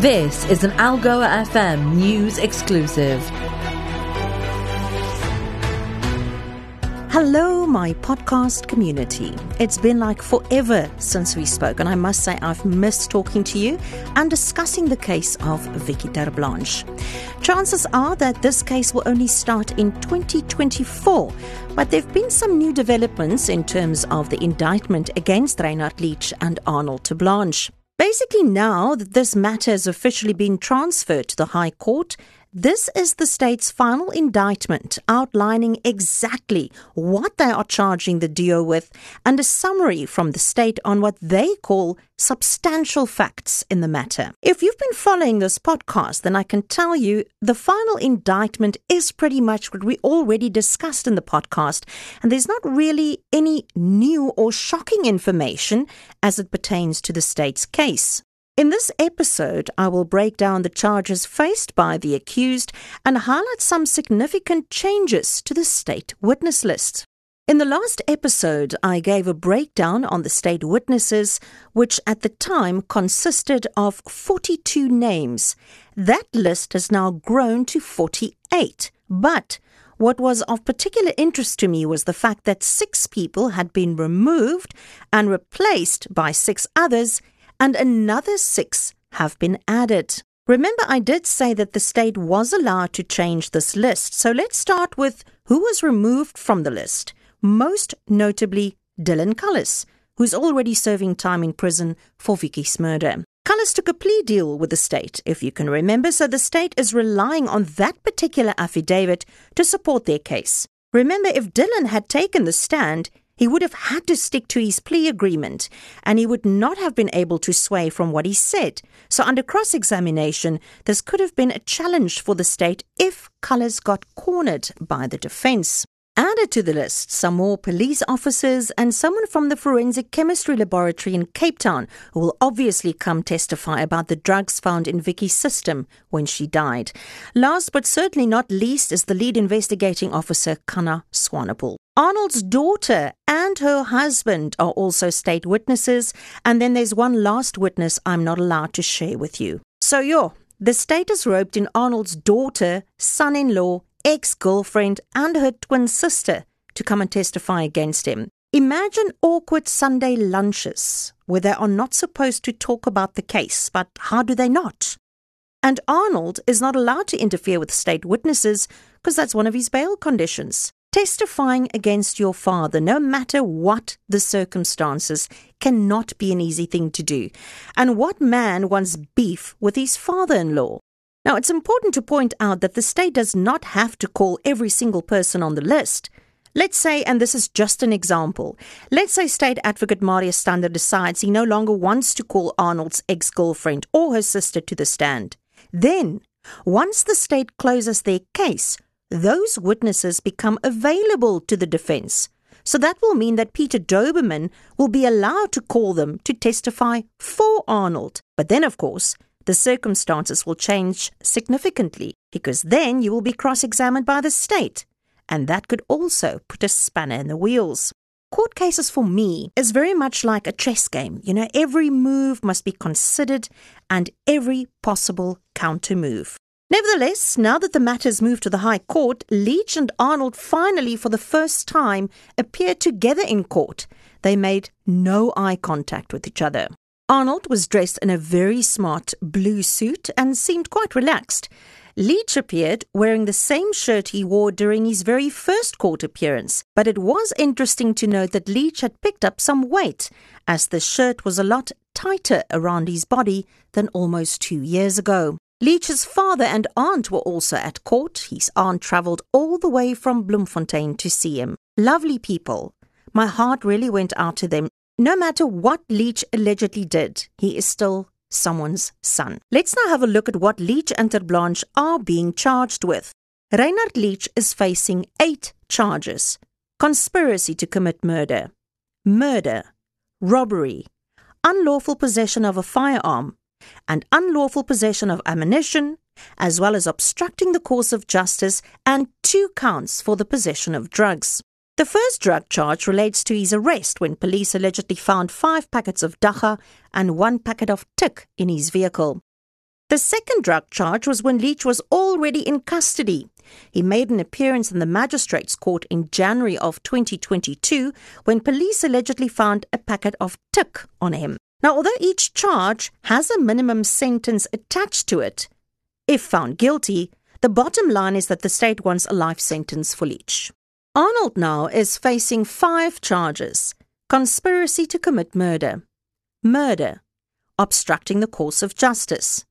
This is an Algoa FM news exclusive. Hello, my podcast community. It's been like forever since we spoke, and I must say I've missed talking to you and discussing the case of Vicki Terblanche. Chances are that this case will only start in 2024, but there have been some new developments in terms of the indictment against Reinhard Leach and Arnold Terblanche. Basically, now that this matter has officially been transferred to the High Court, this is the state's final indictment outlining exactly what they are charging the DO with and a summary from the state on what they call substantial facts in the matter. If you've been following this podcast, then I can tell you the final indictment is pretty much what we already discussed in the podcast, and there's not really any new or shocking information as it pertains to the state's case. In this episode, I will break down the charges faced by the accused and highlight some significant changes to the state witness list. In the last episode, I gave a breakdown on the state witnesses, which at the time consisted of 42 names. That list has now grown to 48. But what was of particular interest to me was the fact that six people had been removed and replaced by six others and another six have been added. Remember, I did say that the state was allowed to change this list, so let's start with who was removed from the list. Most notably, Dylan Cullis, who's already serving time in prison for Vicki's murder. Cullis took a plea deal with the state, if you can remember, so the state is relying on that particular affidavit to support their case. Remember, if Dylan had taken the stand, he would have had to stick to his plea agreement and he would not have been able to sway from what he said. So, under cross examination, this could have been a challenge for the state if Cullis got cornered by the defense. Added to the list, some more police officers and someone from the Forensic Chemistry Laboratory in Cape Town who will obviously come testify about the drugs found in Vicki's system when she died. Last but certainly not least is the lead investigating officer, Kana Swanepoel. Arnold's daughter and her husband are also state witnesses, and then there's one last witness I'm not allowed to share with you. So, yo, the state has roped in Arnold's daughter, son in law, ex girlfriend, and her twin sister to come and testify against him. Imagine awkward Sunday lunches where they are not supposed to talk about the case, but how do they not? And Arnold is not allowed to interfere with state witnesses because that's one of his bail conditions. Testifying against your father, no matter what the circumstances, cannot be an easy thing to do. And what man wants beef with his father in law? Now, it's important to point out that the state does not have to call every single person on the list. Let's say, and this is just an example, let's say State Advocate Marius Stander decides he no longer wants to call Arnold's ex girlfriend or her sister to the stand. Then, once the state closes their case, those witnesses become available to the defense. So that will mean that Peter Daubermann will be allowed to call them to testify for Arnold. But then, of course, the circumstances will change significantly because then you will be cross examined by the state. And that could also put a spanner in the wheels. Court cases for me is very much like a chess game. You know, every move must be considered and every possible counter move. Nevertheless, now that the matters moved to the High Court, Leach and Arnold finally, for the first time, appeared together in court. They made no eye contact with each other. Arnold was dressed in a very smart blue suit and seemed quite relaxed. Leach appeared wearing the same shirt he wore during his very first court appearance, but it was interesting to note that Leach had picked up some weight, as the shirt was a lot tighter around his body than almost two years ago. Leach's father and aunt were also at court. His aunt travelled all the way from Bloemfontein to see him. Lovely people. My heart really went out to them. No matter what Leach allegedly did, he is still someone's son. Let's now have a look at what Leach and Terblanche are being charged with. Reinhard Leach is facing eight charges conspiracy to commit murder, murder, robbery, unlawful possession of a firearm, and unlawful possession of ammunition, as well as obstructing the course of justice, and two counts for the possession of drugs. The first drug charge relates to his arrest when police allegedly found five packets of dagga and one packet of tik in his vehicle. The second drug charge was when Leach was already in custody. He made an appearance in the magistrates' court in January of 2022 when police allegedly found a packet of tik on him. Now, although each charge has a minimum sentence attached to it, if found guilty, the bottom line is that the state wants a life sentence for Leach. Arnold now is facing five charges conspiracy to commit murder, murder, obstructing the course of justice,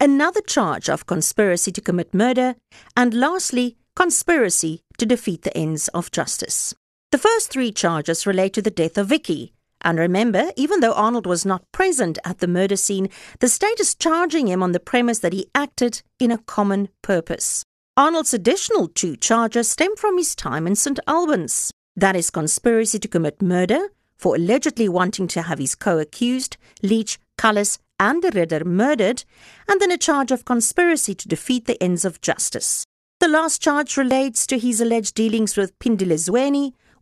another charge of conspiracy to commit murder, and lastly, conspiracy to defeat the ends of justice. The first three charges relate to the death of Vicki. And remember, even though Arnold was not present at the murder scene, the state is charging him on the premise that he acted in a common purpose. Arnold's additional two charges stem from his time in St. Albans. That is conspiracy to commit murder for allegedly wanting to have his co-accused, Leach, Cullis, and de Ridder murdered, and then a charge of conspiracy to defeat the ends of justice. The last charge relates to his alleged dealings with Pindile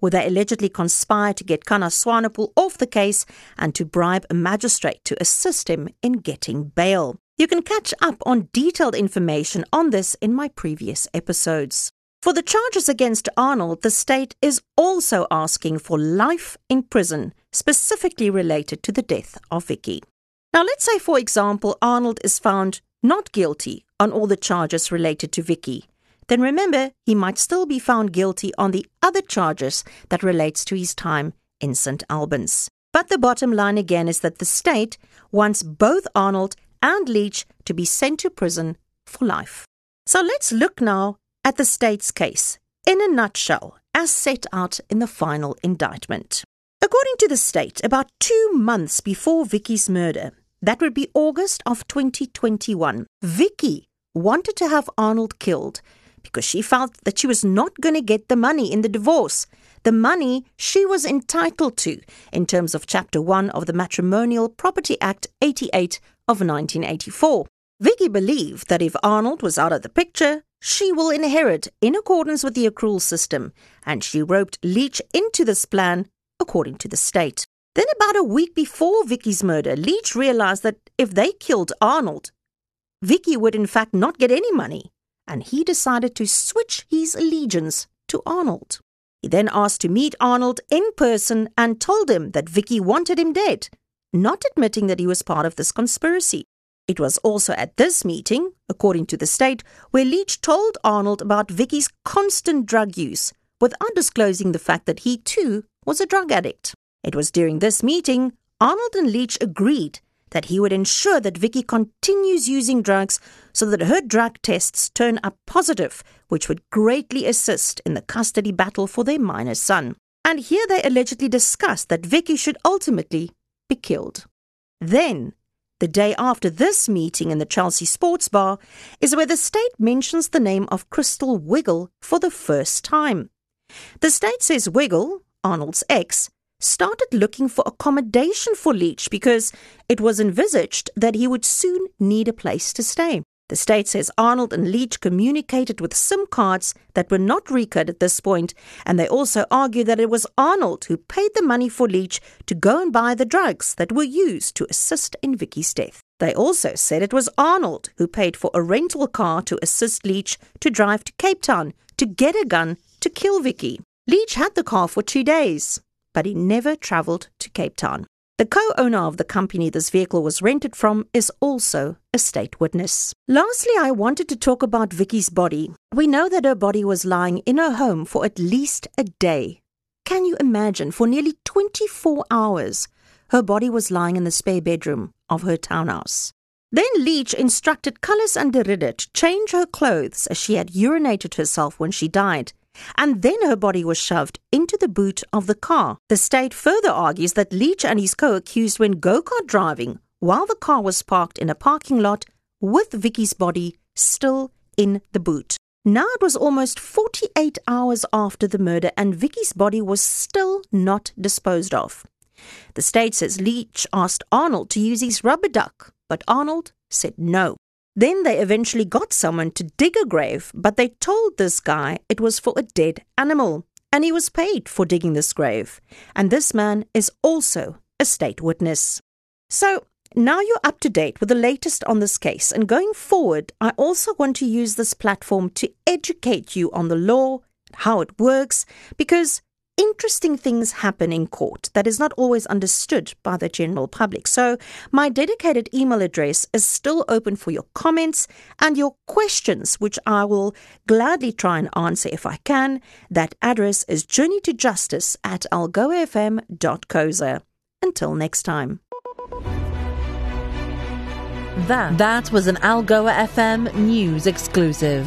where they allegedly conspired to get Kana Swanepoel off the case and to bribe a magistrate to assist him in getting bail. You can catch up on detailed information on this in my previous episodes. For the charges against Arnold, the state is also asking for life in prison, specifically related to the death of Vicki. Now, let's say, for example, Arnold is found not guilty on all the charges related to Vicki. Then remember, he might still be found guilty on the other charges that relates to his time in St. Albans. But the bottom line again is that the state wants both Arnold and Leach to be sent to prison for life. So let's look now at the state's case in a nutshell, as set out in the final indictment. According to the state, about two months before Vicki's murder, that would be August of 2021, Vicki wanted to have Arnold killed because she felt that she was not going to get the money in the divorce, the money she was entitled to in terms of Chapter 1 of the Matrimonial Property Act 88 of 1984. Vicki believed that if Arnold was out of the picture, she will inherit in accordance with the accrual system, and she roped Leach into this plan according to the state. Then, about a week before Vicki's murder, Leach realized that if they killed Arnold, Vicki would in fact not get any money, and he decided to switch his allegiance to Arnold. He then asked to meet Arnold in person and told him that Vicki wanted him dead not admitting that he was part of this conspiracy. It was also at this meeting, according to the state, where Leach told Arnold about Vicki's constant drug use without disclosing the fact that he too was a drug addict. It was during this meeting Arnold and Leach agreed that he would ensure that Vicki continues using drugs so that her drug tests turn up positive, which would greatly assist in the custody battle for their minor son. And here they allegedly discussed that Vicki should ultimately be killed. Then, the day after this meeting in the Chelsea Sports Bar is where the state mentions the name of Crystal Wiggle for the first time. The state says Wiggle, Arnold's ex, started looking for accommodation for Leach because it was envisaged that he would soon need a place to stay. The state says Arnold and Leach communicated with SIM cards that were not RICA'd at this point, and they also argue that it was Arnold who paid the money for Leach to go and buy the drugs that were used to assist in Vicki's death. They also said it was Arnold who paid for a rental car to assist Leach to drive to Cape Town to get a gun to kill Vicki. Leach had the car for two days, but he never travelled to Cape Town. The co owner of the company this vehicle was rented from is also a state witness. Lastly, I wanted to talk about Vicki's body. We know that her body was lying in her home for at least a day. Can you imagine? For nearly 24 hours, her body was lying in the spare bedroom of her townhouse. Then Leach instructed Cullis and de Ridder to change her clothes as she had urinated herself when she died and then her body was shoved into the boot of the car. The state further argues that Leach and his co accused went go kart driving while the car was parked in a parking lot with Vicki's body still in the boot. Now it was almost 48 hours after the murder, and Vicky's body was still not disposed of. The state says Leach asked Arnold to use his rubber duck, but Arnold said no. Then they eventually got someone to dig a grave, but they told this guy it was for a dead animal. and he was paid for digging this grave. And this man is also a state witness. So, now you're up to date with the latest on this case, and going forward, I also want to use this platform to educate you on the law, how it works, because interesting things happen in court that is not always understood by the general public. So, my dedicated email address is still open for your comments and your questions, which I will gladly try and answer if I can. That address is journeytojustice at algoafm.coza. Until next time. That, that was an Algoa FM news exclusive.